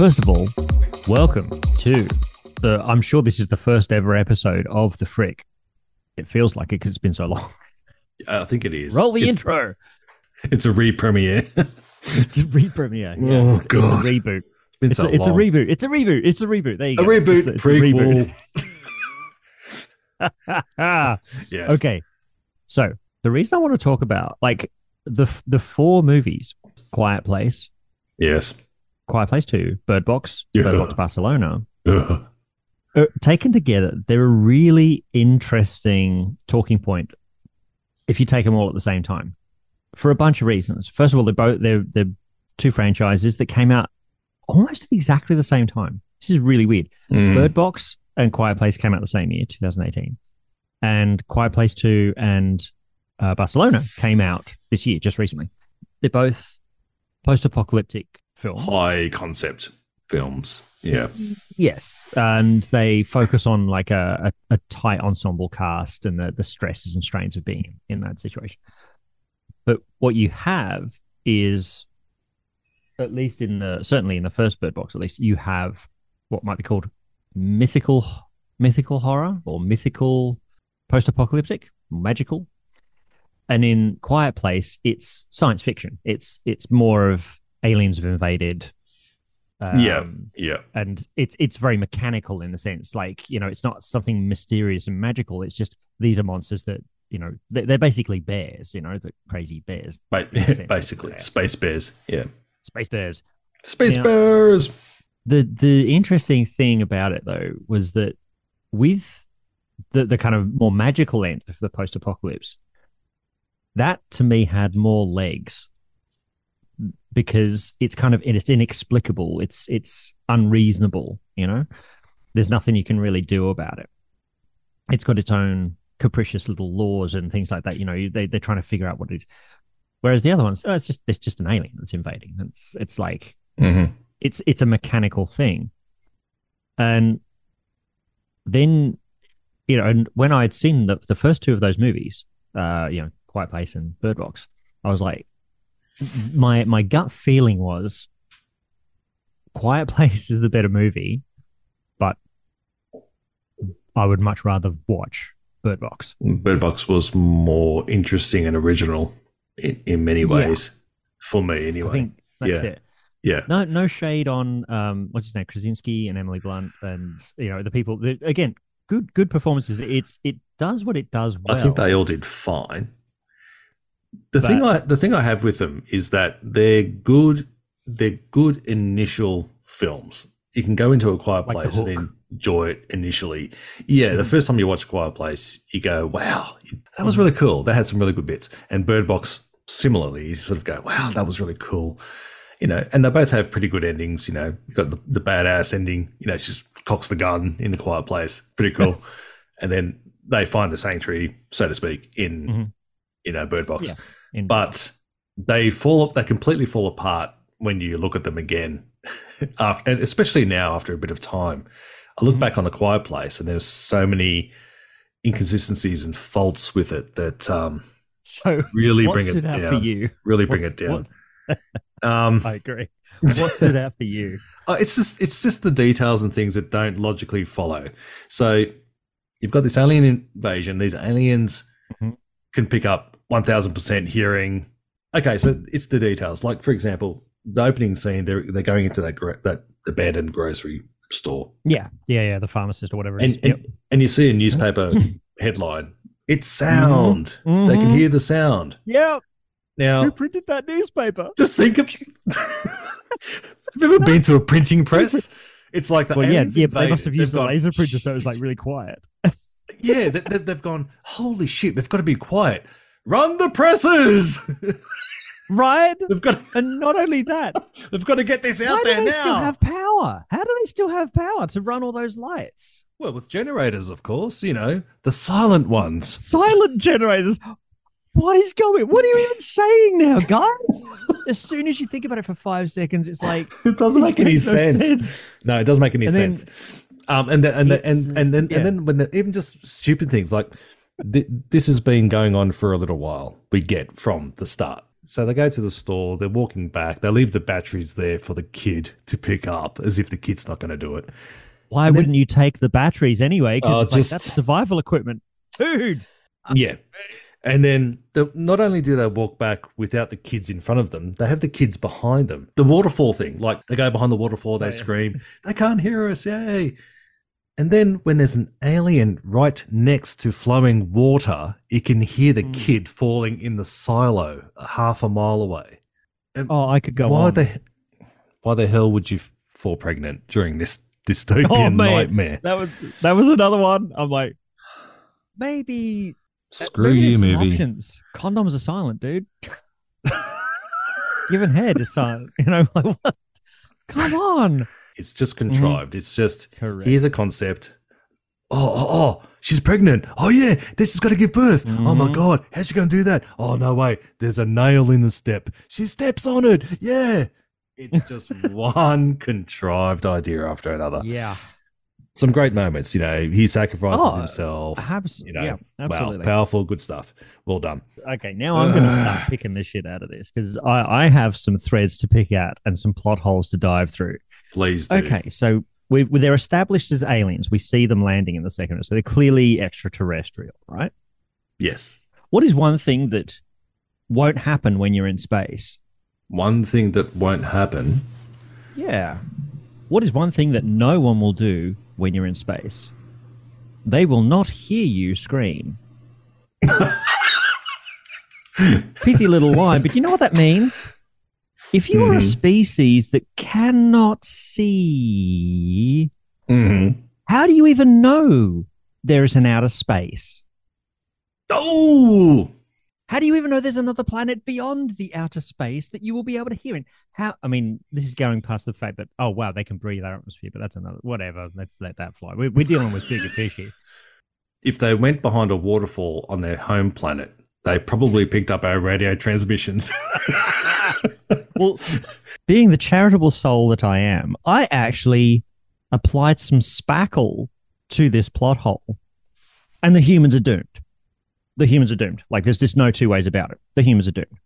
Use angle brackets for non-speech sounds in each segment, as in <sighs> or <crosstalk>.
First of all, welcome to the. I'm sure this is the first ever episode of the Frick. It feels like it because it's been so long. <laughs> I think it is. Roll the it's, intro. <laughs> It's a re-premiere. <laughs> It's a re-premiere. Yeah, Oh, it's, it's a God. reboot. It's so a, it's a reboot. It's a reboot. It's a reboot. There you go. A go. reboot, It's a, reboot. it's a reboot. yes. Okay. So the reason I want to talk about like the the four movies, Quiet Place, Yes. Quiet Place Two, Bird Box, Yeah. Bird Box Barcelona, Ugh. uh, taken together, they're a really interesting talking point if you take them all at the same time for a bunch of reasons. First of all, they're both they're they're two franchises that came out almost at exactly the same time. This is really weird. Mm. Bird Box and Quiet Place came out the same year, 2018, and Quiet Place Two and uh, Barcelona came out this year, just recently. They're both post-apocalyptic films. High concept films. Yeah. Yes, and they focus on like a, a, a tight ensemble cast and the, the stresses and strains of being in that situation. But what you have is, at least in the certainly in the first Bird Box, at least you have what might be called mythical mythical horror or mythical post-apocalyptic magical. And in Quiet Place, it's science fiction. It's it's more of aliens have invaded. Yeah. um, Yeah. and it's it's very mechanical in the sense like you know it's not something mysterious and magical it's just these are monsters that you know they're, they're basically bears you know the crazy bears Ba- <laughs> basically, yeah. space bears. Yeah. space bears Space Yeah. bears. the the interesting thing about it though was that with the the kind of more magical end of the post apocalypse that to me had more legs because it's kind of it's inexplicable. It's it's unreasonable you know? There's nothing you can really do about it. It's got its own capricious little laws and things like that you know? They, they're trying to figure out what it is. Whereas the other ones oh, it's just it's just an alien that's invading. It's it's like Mm-hmm. it's it's a mechanical thing. And then you know and when I had seen the, the first two of those movies uh you know quiet place and bird box i was like my my gut feeling was quiet place is the better movie but i would much rather watch bird box Bird Box was more interesting and original in, in many Yeah. ways. For me, anyway. i think that's Yeah. it yeah. no no shade on um what's his name krasinski and emily blunt and you know the people that, again good good performances it's it does what it does well I think they all did fine. The thing I the thing I have with them is that they're good. They're good initial films. You can go into a quiet Like The place and Hook. Mm-hmm. enjoy it initially. Yeah, the first time you watch quiet place, you go, "Wow, that was really cool." They had some really good bits. And Bird Box, similarly, you sort of go, "Wow, that was really cool." You know, and they both have pretty good endings. You know, you got the, the badass ending. You know, she just cocks the gun in the quiet place. Pretty cool. <laughs> and then they find the sanctuary, so to speak, in Mhm. You know Bird Box. in But they fall, up they completely fall apart when you look at them again, <laughs> after, and especially now after a bit of time. I look Mhm. back on the Quiet Place, and there's so many inconsistencies and faults with it that um, <laughs> so really bring it down. for you Really bring What- it down. <laughs> Um, i agree what stood out for you Uh, it's just it's just the details and things that don't logically follow. So you've got this alien invasion. These aliens Mhm. can pick up one thousand percent hearing. Okay, so it's the details. Like for example, the opening scene. They're they're going into that gro- that abandoned grocery store, yeah yeah yeah the pharmacist or whatever and is and, Yep. and you see a newspaper <laughs> headline. It's sound. They can Mhm. hear the sound. yeah Now, who printed that newspaper just think of. <laughs> have you ever been to a printing press? <laughs> It's like the well yeah yeah but they must have used a laser printer so it was like really quiet yeah, they, they've gone, holy shit, They've got to be quiet. Run the presses! right <laughs> we've got <laughs> and not only that we've got to get this out there why there do they now. still have power how do they still have power to run all those lights well, with generators, of course, you know, the silent ones. silent generators. What is going? What are you even saying now, <laughs> guys? as soon as you think about it for five seconds, it's like It doesn't make any sense. sense. No, it doesn't make any And then- sense. Um, and the, and the, and and then yeah. and then when the, even just stupid things like th- this has been going on for a little while. We get from the start. So they go to the store, they're walking back, they leave the batteries there for the kid to pick up as if the kid's not going to do it. Why And wouldn't you take the batteries anyway? Oh, Because it's like, just- that's survival equipment. Dude. Yeah. And then the, not only do they walk back without the kids in front of them, they have the kids behind them. The waterfall thing, like they go behind the waterfall, they Oh, yeah. scream, they can't hear us, yay. And then when there's an alien right next to flowing water, you can hear the Mm. kid falling in the silo half a mile away. Oh, I could go why on. the why the hell would you fall pregnant during this dystopian <laughs> Oh, nightmare? that was that was another one. I'm like, maybe Screw maybe you, movie. Options. Condoms are silent, dude. <laughs> Giving head is silent. <laughs> You know, like what? Come on. It's just contrived. It's just Correct. here's a concept. Oh, oh, oh, she's pregnant. Oh yeah, this is gonna give birth. Oh my Mhm. god, how's she gonna do that? Oh no, way, there's a nail in the step. She steps on it. Yeah. It's <laughs> just one contrived idea after another. yeah. Some great moments, you know. He sacrifices Oh, himself. Abs- you know, yeah, absolutely. Wow, powerful, good stuff. Well done. Okay, now I'm going to start <sighs> picking the shit out of this because I, I have some threads to pick out and some plot holes to dive through. Please do. Okay, so we they're established as aliens. We see them landing in the second so they're clearly extraterrestrial, right? Yes. What is one thing that won't happen when you're in space? One thing that won't happen. Yeah. What is one thing that no one will do when you're in space? They will not hear you scream. <laughs> Pithy little line, but you know what that means? If you are a Mhm. species that cannot see, Mm-hmm. how do you even know there is an outer space? Oh, How do you even know there's another planet beyond the outer space that you will be able to hear in? How? I mean, this is going past the fact that oh wow, they can breathe our atmosphere, but that's another whatever. Let's let that fly. We're, we're dealing with bigger <laughs> fish here. if they went behind a waterfall on their home planet, they probably picked up our radio transmissions. <laughs> Well, being the charitable soul that I am, I actually applied some spackle to this plot hole, and the humans are doomed. The humans are doomed. Like there's just no two ways about it. The humans are doomed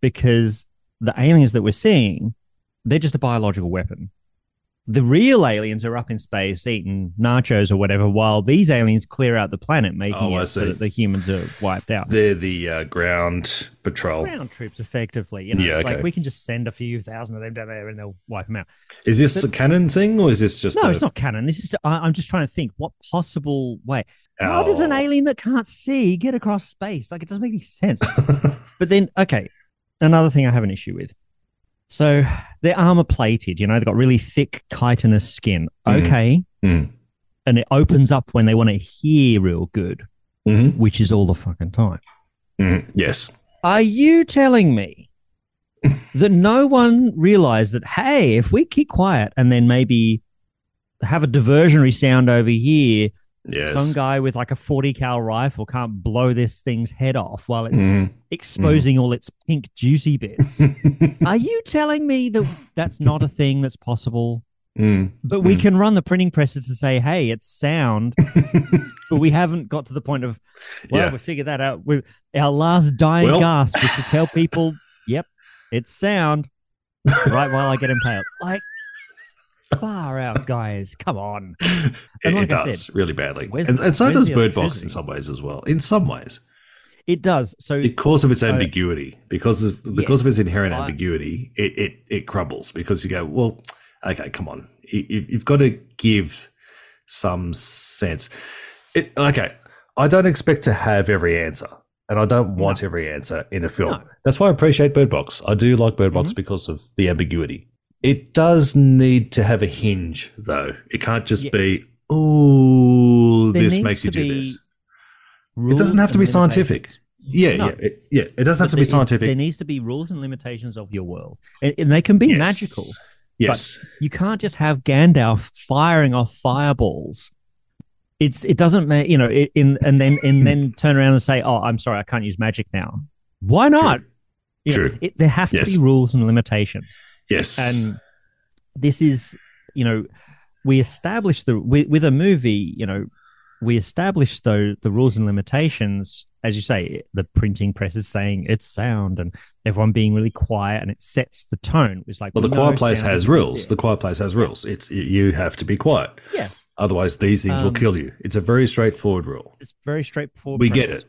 because the aliens that we're seeing, they're just a biological weapon. The real aliens are up in space eating nachos or whatever, while these aliens clear out the planet, making Oh, it so that the humans are wiped out. They're the uh, ground patrol. Ground troops, effectively. You know, Yeah, it's okay. like we can just send a few thousand of them down there and they'll wipe them out. Is this a canon thing or is this just no, a, it's not canon. This is. I, I'm just trying to think what possible way. How does an alien that can't see get across space? Like it doesn't make any sense. but then, okay, another thing I have an issue with. So they're armor plated. You know, they've got really thick chitinous skin. Mhm. Okay, Mm. and it opens up when they want to hear real good, Mhm. which is all the fucking time. Mhm. Yes. Are you telling me <laughs> that no one realized that, hey, if we keep quiet and then maybe have a diversionary sound over here, Yes. some guy with like a 40 cal rifle can't blow this thing's head off while it's Mhm. exposing all its pink juicy bits? <laughs> Are you telling me that that's not a thing that's possible? Mm. But we Mm. can run the printing presses to say, hey, it's sound, <laughs> but we haven't got to the point of, well, Yeah. we figured that out. We, our last dying Well- gasp was to tell <laughs> people, yep, it's sound, right while I get impaled. Like, far out, guys. Come on. <laughs> It, And like it does said, really badly. And, and so does the Bird Box in some ways as well. In some ways. It does. So, Because of its ambiguity, because of because of its inherent I- ambiguity, it, it it crumbles because you go, well, okay, come on, you, you've you've got to give some sense. It, okay, I don't expect to have every answer, and I don't want every answer in a film. No. That's why I appreciate Bird Box. I do like Bird Box Mm-hmm. because of the ambiguity. It does need to have a hinge, though. It can't just Yes. be, oh, this makes you do this. It doesn't have to be scientific. Yeah, No. yeah, it, yeah. It doesn't have to be scientific. There needs to be rules and limitations of your world, and, and they can be Yes. magical. Yes. You can't just have Gandalf firing off fireballs. It's it doesn't make you know it, in and then and then <laughs> turn around and say, "Oh, I'm sorry, I can't use magic now." Why not? You know, True. it, there have to Yes. be rules and limitations, Yes. and this is you know we established the with, with a movie. You know, we established though the rules and limitations, as you say, the printing press is saying it's sound, and everyone being really quiet, and it sets the tone. It's like Well, the no quiet place has is a good rules. The quiet place has rules. It's you have to be quiet. Yeah. Otherwise, these things will Um, kill you. It's a very straightforward rule. It's very straightforward. We get it.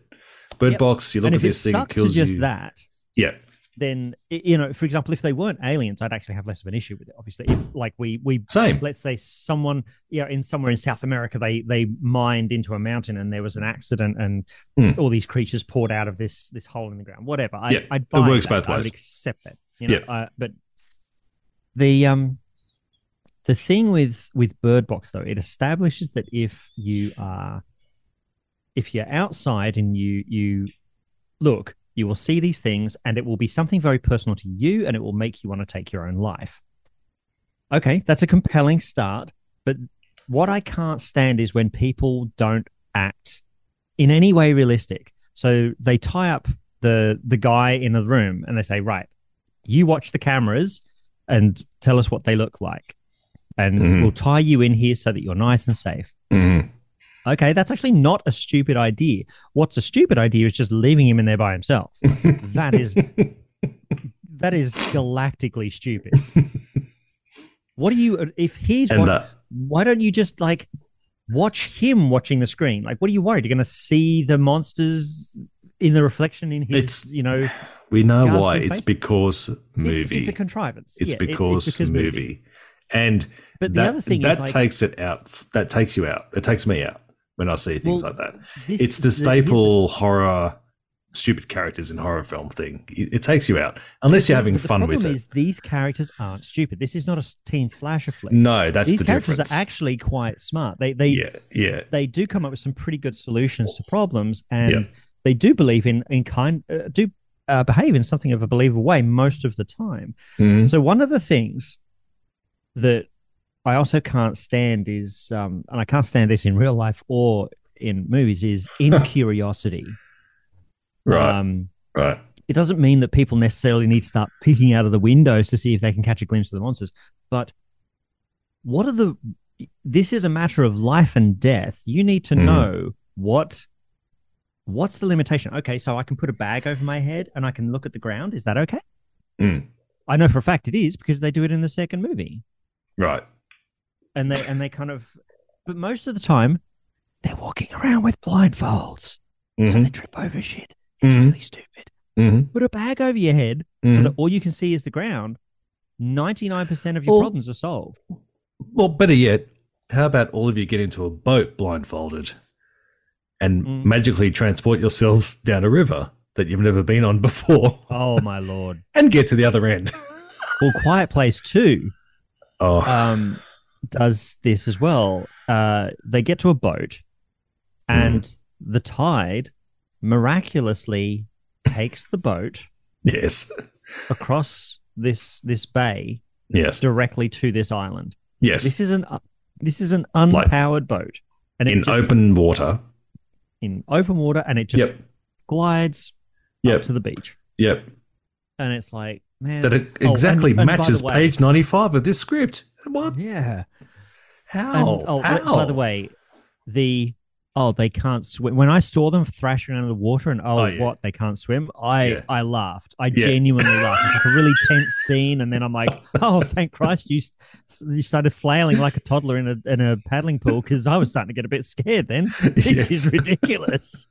Bird Yep. box. You look and at this thing, it to kills just you. that, Yeah. Then you know, for example, if they weren't aliens, I'd actually have less of an issue with it. Obviously, if like we we Same. let's say someone you know in somewhere in South America they they mined into a mountain and there was an accident and Hmm. all these creatures poured out of this this hole in the ground. Whatever. I, Yeah, I'd it works that. both I would ways. accept that. You know, Yeah. uh, but the um the thing with with Bird Box though, it establishes that if you are if you're outside and you you look, you will see these things and it will be something very personal to you and it will make you want to take your own life. Okay, that's a compelling start, but what I can't stand is when people don't act in any way realistic. So they tie up the the guy in the room and they say, "Right, you watch the cameras and tell us what they look like." And Mhm. we'll tie you in here so that you're nice and safe. Mhm. Okay, that's actually not a stupid idea. What's a stupid idea is just leaving him in there by himself. <laughs> that is that is galactically stupid. What do you if he's watch- that why don't you just like watch him watching the screen? Like what are you worried? You're gonna see the monsters in the reflection in his It's- you know we know why. It's because movie. it's, it's a contrivance. It's Yeah, because, movie. And But the that, other thing is, that like- takes it out. That takes you out. It takes me out when I see things Well, like that. This- It's the staple horror, stupid characters in horror film thing. It, it takes you out unless you're having fun with problem it. is these characters aren't stupid. This is not a teen slasher flick. no, that's these the characters difference. are actually quite smart. They they yeah, yeah, they do come up with some pretty good solutions to problems, and Yeah. they do believe in in kind uh, do uh, behave in something of a believable way most of the time. Mhm. So one of the things that I also can't stand is, um, and I can't stand this in real life or in movies, is <laughs> incuriosity. right, Um, right. it doesn't mean that people necessarily need to start peeking out of the windows to see if they can catch a glimpse of the monsters. But what are the? This is a matter of life and death. You need to Mhm. know what. What's the limitation? Okay, so I can put a bag over my head and I can look at the ground. Is that okay? Mm, I know for a fact it is because they do it in the second movie, right. And they and they kind of. But most of the time, they're walking around with blindfolds, so Mhm, they trip over shit. It's Mhm. really stupid. mhm, Put a bag over your head so mhm. that all you can see is the ground, 99% of your Or- problems are solved. Well, better yet, how about all of you get into a boat blindfolded and Mm. magically transport yourselves down a river that you've never been on before Oh, my Lord. <laughs> and get to the other end? Well, Quiet Place too Oh, um, does this as well. Uh, they get to a boat, and the tide miraculously takes the boat <laughs> yes, across this this bay yes, directly to this island. yes. This is an this is an unpowered boat, and in just, open water. in open water, and it just Yep, glides yep, up to the beach, yep. and it's like man, That it Oh, and- exactly and matches way- page ninety-five of this script. What? Yeah. How? And, oh, How? by the way, the oh they can't swim. When I saw them thrashing under the water, and oh, Oh, yeah. what they can't swim, I Yeah. I laughed. I Yeah. genuinely laughed. It's like a really <laughs> tense scene, and then I'm like, oh, thank Christ, you you started flailing like a toddler in a in a paddling pool because I was starting to get a bit scared. Then <laughs> this Yes. is ridiculous.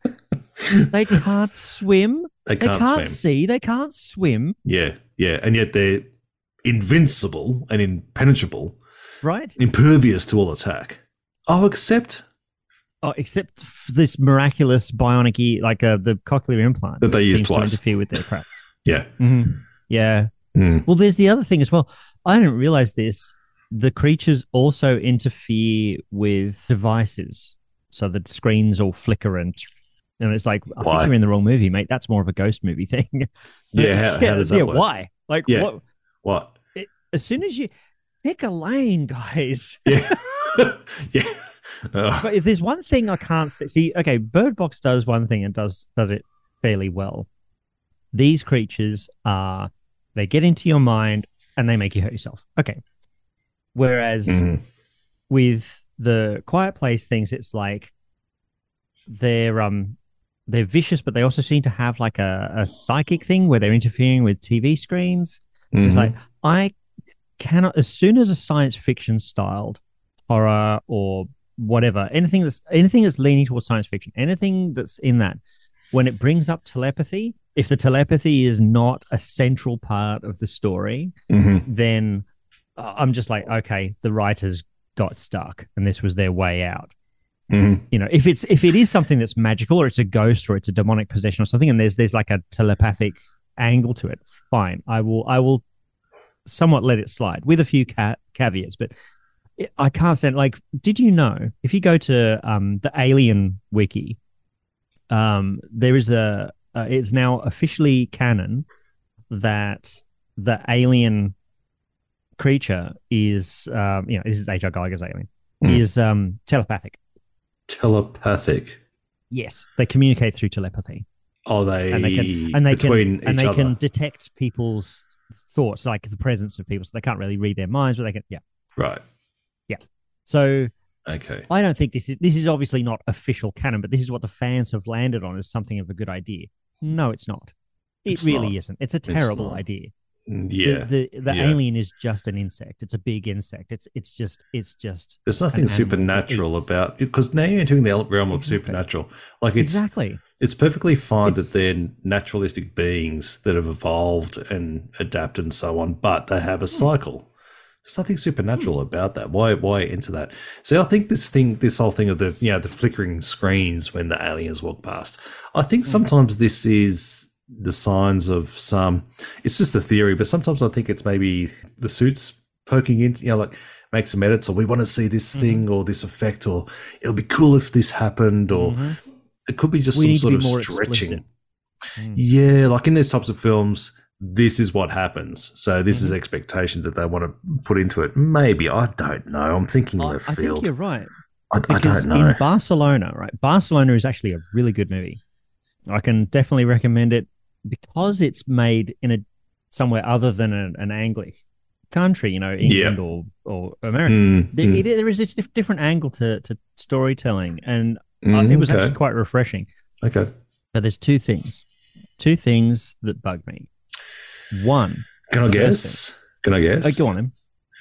they can't swim. they They can't, can't, swim. see. They can't swim. Yeah, yeah, and yet they're invincible and impenetrable, Right. impervious to all attack. Oh, except Oh, except this miraculous bionic like uh, the cochlear implant That they use seems to interfere with their crap. <laughs> yeah. Mhm. Yeah. Mm. Well, there's the other thing as well. I didn't realize this. The creatures also interfere with devices, so that screens all flicker and. And it's like, I Why? think you're in the wrong movie, mate. That's more of a ghost movie thing. Yeah, how- how <laughs> does that yeah, work? why? Like, Yeah. what? What? As soon as you pick a lane, guys. <laughs> Yeah, <laughs> yeah. Ugh. But if there's one thing I can't see, see, okay, Bird Box does one thing and does does it fairly well. These creatures are they get into your mind and they make you hurt yourself. Okay. Whereas Mhm. with the Quiet Place things, it's like they're um they're vicious, but they also seem to have like a, a psychic thing where they're interfering with TV screens. It's Mhm. like I cannot as soon as a science fiction styled horror or whatever, anything that's anything that's leaning towards science fiction, anything that's in that, when it brings up telepathy, if the telepathy is not a central part of the story, Mhm. then uh, I'm just like, okay, the writers got stuck and this was their way out. Mhm. You know, if it's if it is something that's magical or it's a ghost or it's a demonic possession or something, and there's there's like a telepathic angle to it, fine. I will I will somewhat let it slide with a few ca- caveats, but I can't stand. Like, did you know if you go to um, the Alien wiki, um, there is a uh, it's now officially canon that the alien creature is um, you know this is H.R. Giger's alien Hmm. is um, telepathic. Telepathic. Yes, they communicate through telepathy, Are they, and they can and they between can and they other? can detect people's thoughts, like the presence of people. So they can't really read their minds, but they can. Yeah. Right. Yeah. So Okay. I don't think this is this is obviously not official canon, but this is what the fans have landed on as something of a good idea. No, it's not. It It's really not. isn't. It's a terrible not. idea. Mm, The- Yeah. The the, Yeah. alien is just an insect. It's a big insect. It's it's just it's just There's nothing an supernatural about because now you're entering the realm of supernatural. Like it's exactly. It's perfectly fine It's- that they're naturalistic beings that have evolved and adapted and so on, but they have a Hmm. cycle. There's nothing supernatural about that. Why why enter that? See, I think this thing, this whole thing of the you know the flickering screens when the aliens walk past. I Hmm. think sometimes this is the signs of some. It's just a theory, but sometimes I think it's maybe the suits poking in. You know, like make some edits, or we want to see this Mm-hmm. thing or this effect, or it'll be cool if this happened, or Mhm. It could be just We some sort of stretching. Mm. Yeah, like in these types of films, this is what happens. So this Mm-hmm. is expectation that they want to put into it. Maybe I don't know. I'm thinking I, I left think field. you're right. I, I Because don't know. in Barcelona, right? Barcelona is actually a really good movie. I can definitely recommend it because it's made in a somewhere other than an, an Anglic country, you know, England or or America. Mm, There, mm, it, there is a dif- different angle to, to storytelling, and uh, mm, it was okay. actually quite refreshing. okay. But there's two things, two things that bug me. One, Can I guess? Can I guess? oh, go on him.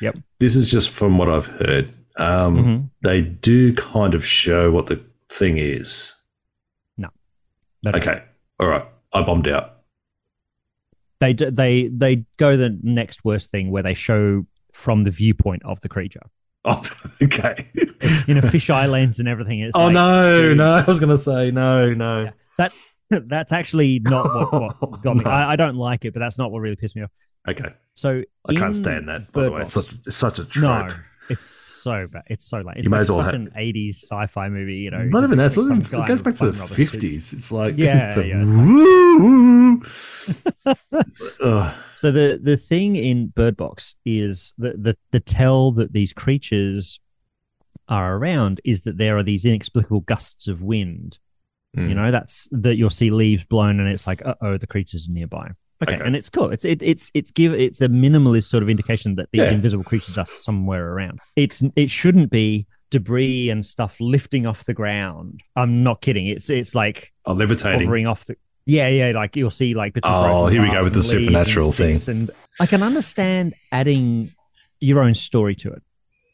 Yep. This is just from what I've heard. Um, Mhm. They do kind of show what the thing is. Don't. Okay. All right. I bombed out. They do, they they go the next worst thing where they show from the viewpoint of the creature. <laughs> Oh, okay. You know, fisheye lens and everything. It's oh like, no, dude, no! I was gonna say no, no. Yeah. That <laughs> that's actually not what, what <laughs> oh, got me. No. I, I don't like it, but that's not what really pissed me off. Okay, So I can't stand that. By the way, it's Box- such, it's such a No, trope. It's so bad. It's so lame. It's You like as well such have- an '80s sci-fi movie. You know, Not even that. Like not some even- guy it goes back to the Button Robert suit. fifties. It's <laughs> like Yeah, it's yeah, it's like- <laughs> It's like. So the the thing in Bird Box is the the the tell that these creatures are around is that there are these inexplicable gusts of wind. You Mm. know, that's that you'll see leaves blown, and it's like, uh oh, the creatures are nearby. Okay, Okay. and it's cool. It's it, it's it's give it's a minimalist sort of indication that these Yeah. invisible creatures are somewhere around. It's it shouldn't be debris and stuff lifting off the ground. I'm not kidding. It's it's like Oh, levitating. off the. Yeah, yeah, like you'll see like bits Oh, here we go with the supernatural thing. And I can understand adding your own story to it,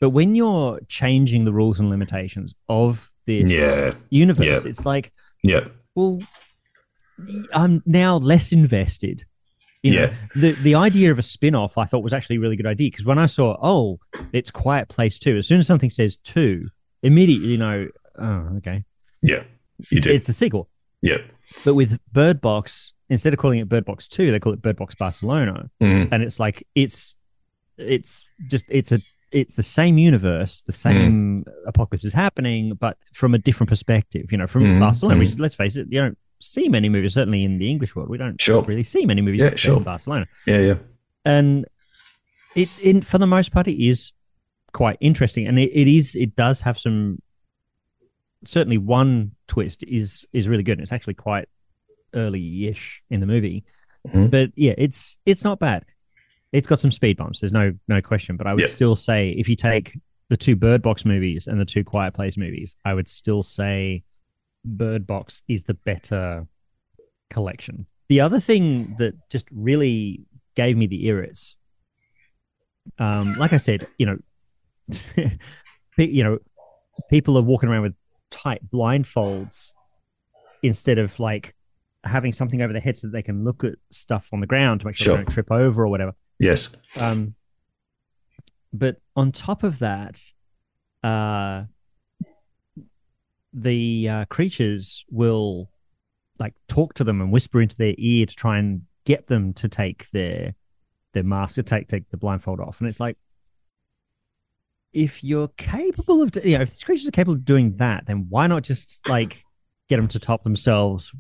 but when you're changing the rules and limitations of this Yeah, universe, Yeah. it's like, yeah, well, I'm now less invested. You know, Yeah. the the idea of a spin-off I thought was actually a really good idea because when I saw, oh, it's Quiet Place two, as soon as something says two, immediately you know, oh, okay, yeah. You do. it's a sequel. yeah. But with Bird Box, instead of calling it Bird Box Two, they call it Bird Box Barcelona, Mm. and it's like it's it's just it's a it's the same universe, the same apocalypse is happening, but from a different perspective. You know, from Mhm, Barcelona, mhm. which let's face it, you don't see many movies. Certainly in the English world, we don't Sure. really see many movies Yeah, sure. in Barcelona, Yeah, yeah. and it in for the most part it is quite interesting, and it, it is it does have some certainly one twist is is really good. And it's actually quite early-ish in the movie, Mhm. but yeah, it's it's not bad. It's got some speed bumps. There's no no question, but I would Yeah. still say if you take the two Bird Box movies and the two Quiet Place movies, I would still say Bird Box is the better collection. The other thing that just really gave me the irrits, um, like I said, you know, <laughs> you know, people are walking around with tight blindfolds instead of like having something over their head so that they can look at stuff on the ground to make sure, Sure. they don't trip over or whatever. Yes. Um, but on top of that, uh, the uh, creatures will like talk to them and whisper into their ear to try and get them to take their their mask, to take take the blindfold off. And it's like, if you're capable of, you know, if these creatures are capable of doing that, then why not just like get them to top themselves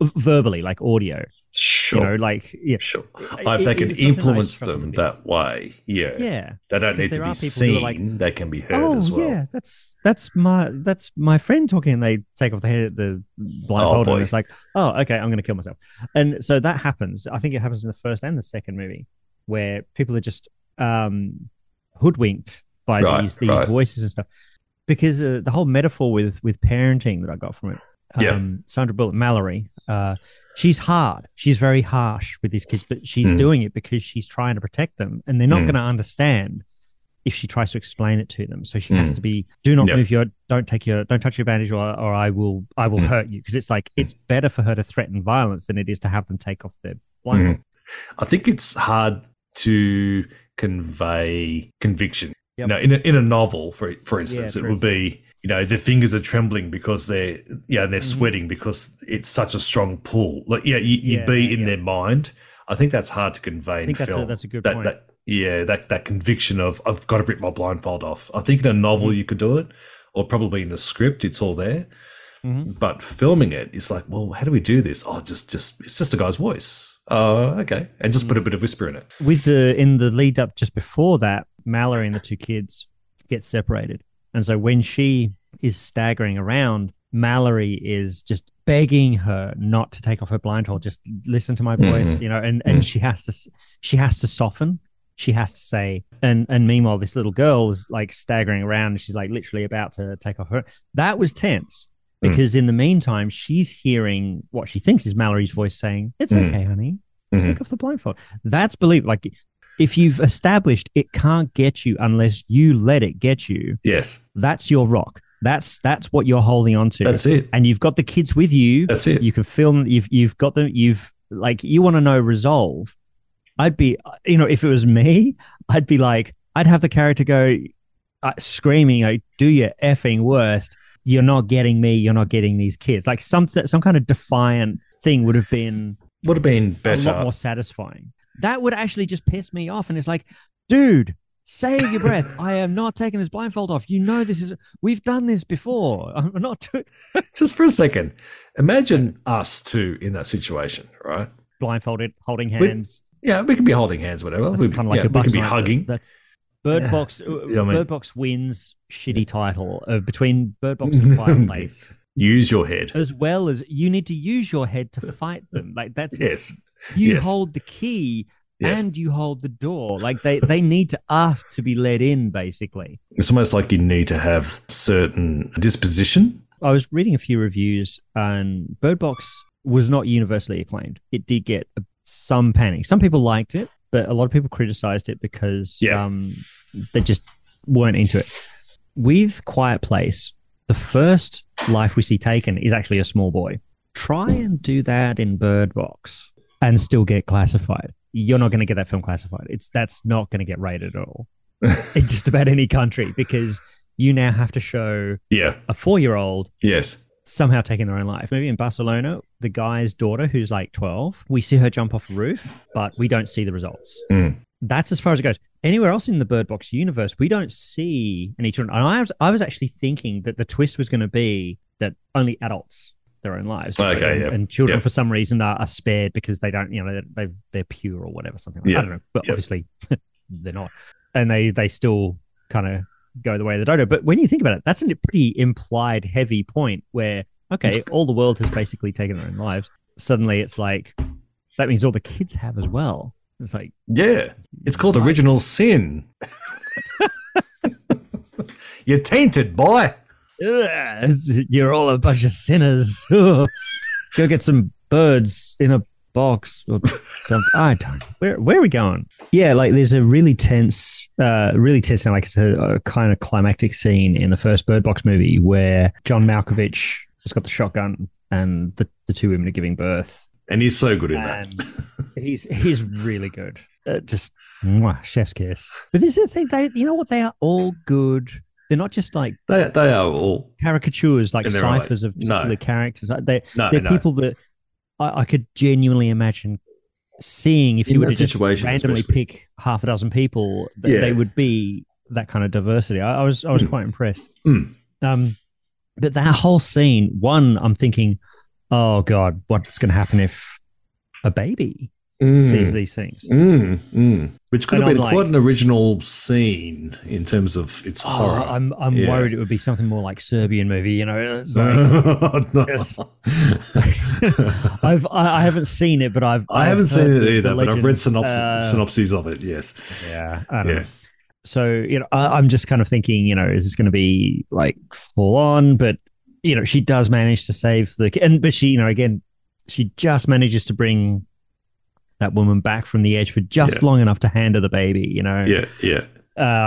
verbally, like audio? Sure. You know, like yeah, sure. It- if they can was something I influence them that way, yeah. yeah. They don't need to be are people who are seen. like, they can be heard oh as well. yeah, that's that's my that's my friend talking. And they take off the head the blindfold, boy. and it's like, oh, okay, I'm going to kill myself. And so that happens. I think it happens in the first and the second movie, where people are just um, hoodwinked by Right, these these right. voices and stuff. Because uh, the whole metaphor with with parenting that I got from it, Yeah. um, Sandra Bullock, Mallory, uh, she's hard. She's very harsh with these kids, but she's Mm. doing it because she's trying to protect them, and they're not Mm. going to understand if she tries to explain it to them. So she has Mm. to be, do not Yep. move your, don't take your, don't touch your bandage, or, or I will, I will Mm. hurt you. Because it's like it's better for her to threaten violence than it is to have them take off their blindfold. I think it's hard to convey conviction. Yep. You know, in a, in a novel, for for instance, it would be you know their fingers are trembling because they're yeah and they're Mhm. sweating because it's such a strong pull. Like yeah, you, you'd Yeah, be yeah, in yeah. their mind. I think that's hard to convey I in think that's film. a, that's a good that, point. that yeah that that conviction of I've got to rip my blindfold off. I think in a novel Mm-hmm. you could do it, or probably in the script it's all there. Mhm. But filming it, it's like, well, how do we do this? Oh, just just it's just a guy's voice. Oh, okay, and just put a Mm. bit of whisper in it. With the in the lead up just before that, Mallory and the two kids get separated, and so when she is staggering around, Mallory is just begging her not to take off her blindfold. Just listen to my voice, Mhm. you know, and and she has to she has to soften. She has to say, and and meanwhile, this little girl is like staggering around, and she's like literally about to take off her. That was tense Mm. because in the meantime, she's hearing what she thinks is Mallory's voice saying, "It's Mm. okay, honey." Mhm. take off the blindfold. That's believe like if you've established it can't get you unless you let it get you, Yes, that's your rock. That's that's what you're holding on to. that's it. and you've got the kids with you. That's it. You can film. You've you've got them. You've like you want to know resolve. I'd be you know if it was me, I'd be like I'd have the character go uh, screaming, like, "Do your effing worst! You're not getting me. You're not getting these kids." Like some some kind of defiant thing would have been Would have been a lot better. more satisfying. That would actually just piss me off. And it's like, dude, save your breath. I am not taking this blindfold off. You know this is. We've done this before. <laughs> I'm not doing <laughs> Just for a second, imagine us two in that situation, right? blindfolded, holding We- hands. Yeah, we can be holding hands, whatever. That's We, kind of like yeah, a we can be hugging. That's Bird Yeah. Box. Yeah, I mean- Box wins shitty title uh, between Bird Box <laughs> and Quiet Place, Use your head. as well as you need to use your head to fight them. Like that's Yes, you yes. hold the key yes. and you hold the door. Like they they need to ask to be let in, basically. it's almost like you need to have certain disposition. I was reading a few reviews, and Bird Box was not universally acclaimed. It did get some panic. Some people liked it, but a lot of people criticized it because Yeah. um, they just weren't into it. With Quiet Place, the first life we see taken is actually a small boy. Try and do that in Bird Box and still get classified. You're not going to get that film classified. It's that's not going to get rated at all <laughs> in just about any country because you now have to show Yeah. a four year old Yes. somehow taking their own life. Maybe in Barcelona, the guy's daughter, who's like 12, we see her jump off a roof, but we don't see the results. Mm. That's as far as it goes. Anywhere else in the Bird Box universe, we don't see any children. And I was, I was actually thinking that the twist was going to be that only adults their own lives, Okay, and, yeah. and children Yeah. for some reason are, are spared because they don't, you know, they're, they're, they're pure or whatever, something like Yeah. I don't know, but Yeah. obviously <laughs> they're not, and they they still kind of go the way of the dodo. But when you think about it, that's a pretty implied heavy point where okay, all the world has basically taken their own lives. Suddenly, it's like that means all the kids have as well. It's like Yeah. It's called Yikes. original sin. <laughs> <laughs> You're tainted, boy. "Ugh, it's- you're all a bunch of sinners. Go get some birds in a box or something. I don't. Where where are we going? Yeah, like there's a really tense, uh, really tense, like it's a, a kind of climactic scene in the first Bird Box movie where John Malkovich has got the shotgun and the, the two women are giving birth, And he's so good in that. and he's he's really good. Uh, just mwah, chef's kiss. But this is the thing. They, you know what? They are all good. They're not just like They, they are all caricatures, like In their own way. ciphers of No. particular characters. Like, They no, they're no. people that I, I could genuinely imagine seeing if In you were to just randomly especially. pick half a dozen people, th- Yeah. they would be that kind of diversity. I, I was I was Mm. quite impressed. Mm. Um, but that whole scene, one, I'm thinking, oh god, what's going to happen if a baby sees Mm. these things? Mm, mm. Which could And have been I'm quite like- an original scene in terms of its Oh, horror. I'm I'm Yeah. worried it would be something more like Serbian movie. You know, like, <laughs> No. Yes. I've I, I haven't seen it, but I've I I've haven't seen it the- the either, but I've read synopsis, Uh, synopses of it. Yes. Yeah, I don't Yeah. know. So you know, I, I'm just kind of thinking, you know, is this going to be like full on? But you know, she does manage to save the and but she, you know, again, she just manages to bring that woman back from the edge for just Yeah. long enough to hand her the baby. You know, Yeah. Yeah.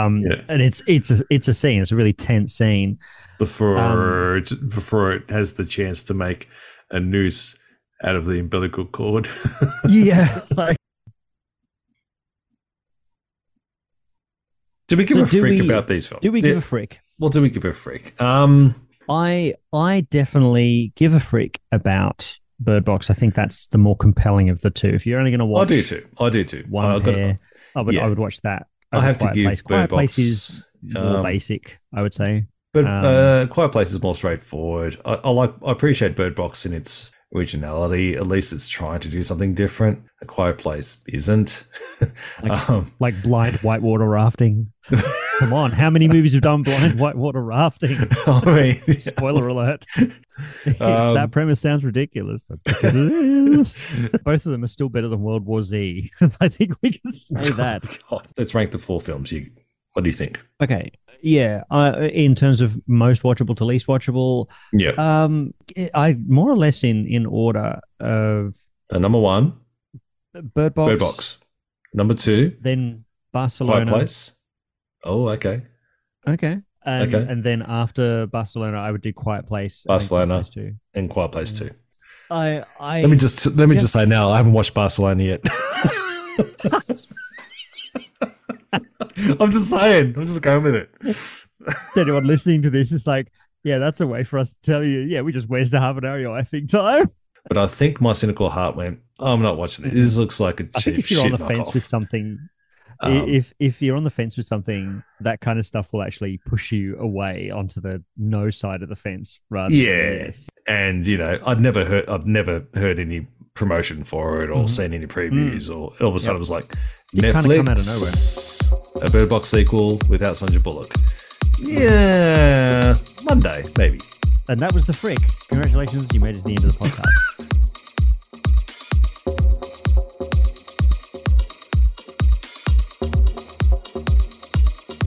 um, Yeah. and it's it's a, it's a scene. It's a really tense scene. Before Um, it, before it has the chance to make a noose out of the umbilical cord. <laughs> Yeah, like do we give So a freak we- about these films? do we Yeah, give a frick? well, do we give a freak? Um, I I definitely give a freak about Bird Box. I think that's the more compelling of the two. If you're only going to watch, I do too. I do too. one got- pair, I would yeah. I would watch that. I have to give Place. Bird Quiet Place Box, is more um, basic. I would say. But Um, uh, Quiet Place is more straightforward. I, I like. I appreciate Bird Box in its originality. At least it's trying to do something different. A Quiet Place isn't. Like- <laughs> um, Like blind whitewater rafting. Come on, how many movies have done blind <laughs> whitewater rafting? I mean, <laughs> Spoiler alert. Um, that premise sounds ridiculous. that's because it is. Both of them are still better than World War Z. I think we can say that. God, let's rank the four films. You, what do you think? Okay. Yeah. Uh, in terms of most watchable to least watchable, Yeah, um, I more or less in in order of uh, number one, Bird Box, Bird Box. Number two, then Quiet Barcelona. Place. Oh, okay. Okay. And, Okay. and then after Barcelona, I would do Quiet Place. and Quiet Barcelona. Place too. And Quiet Place too. I I Let me just let me just, just- say now, I haven't watched Barcelona yet. <laughs> <laughs> <laughs> I'm just saying. I'm just going with it. to anyone listening to this, it's like, yeah, that's a way for us to tell you, yeah, we just wasted half an hour of your effing time. But I think my cynical heart went, oh, I'm not watching this. This looks like a cheap I think if you're on the fence knockoff." with something, Um, if if you're on the fence with something, that kind of stuff will actually push you away onto the no side of the fence rather Yeah. the yes. and you know, I'd never heard, I've never heard any promotion for it or Mhm. seen any previews, or all of a sudden it was like Netflix, kinda come out of nowhere. a Bird Box sequel without Sandra Bullock. Yeah, Monday maybe. And that was the frick. Congratulations, you made it to the end of the podcast.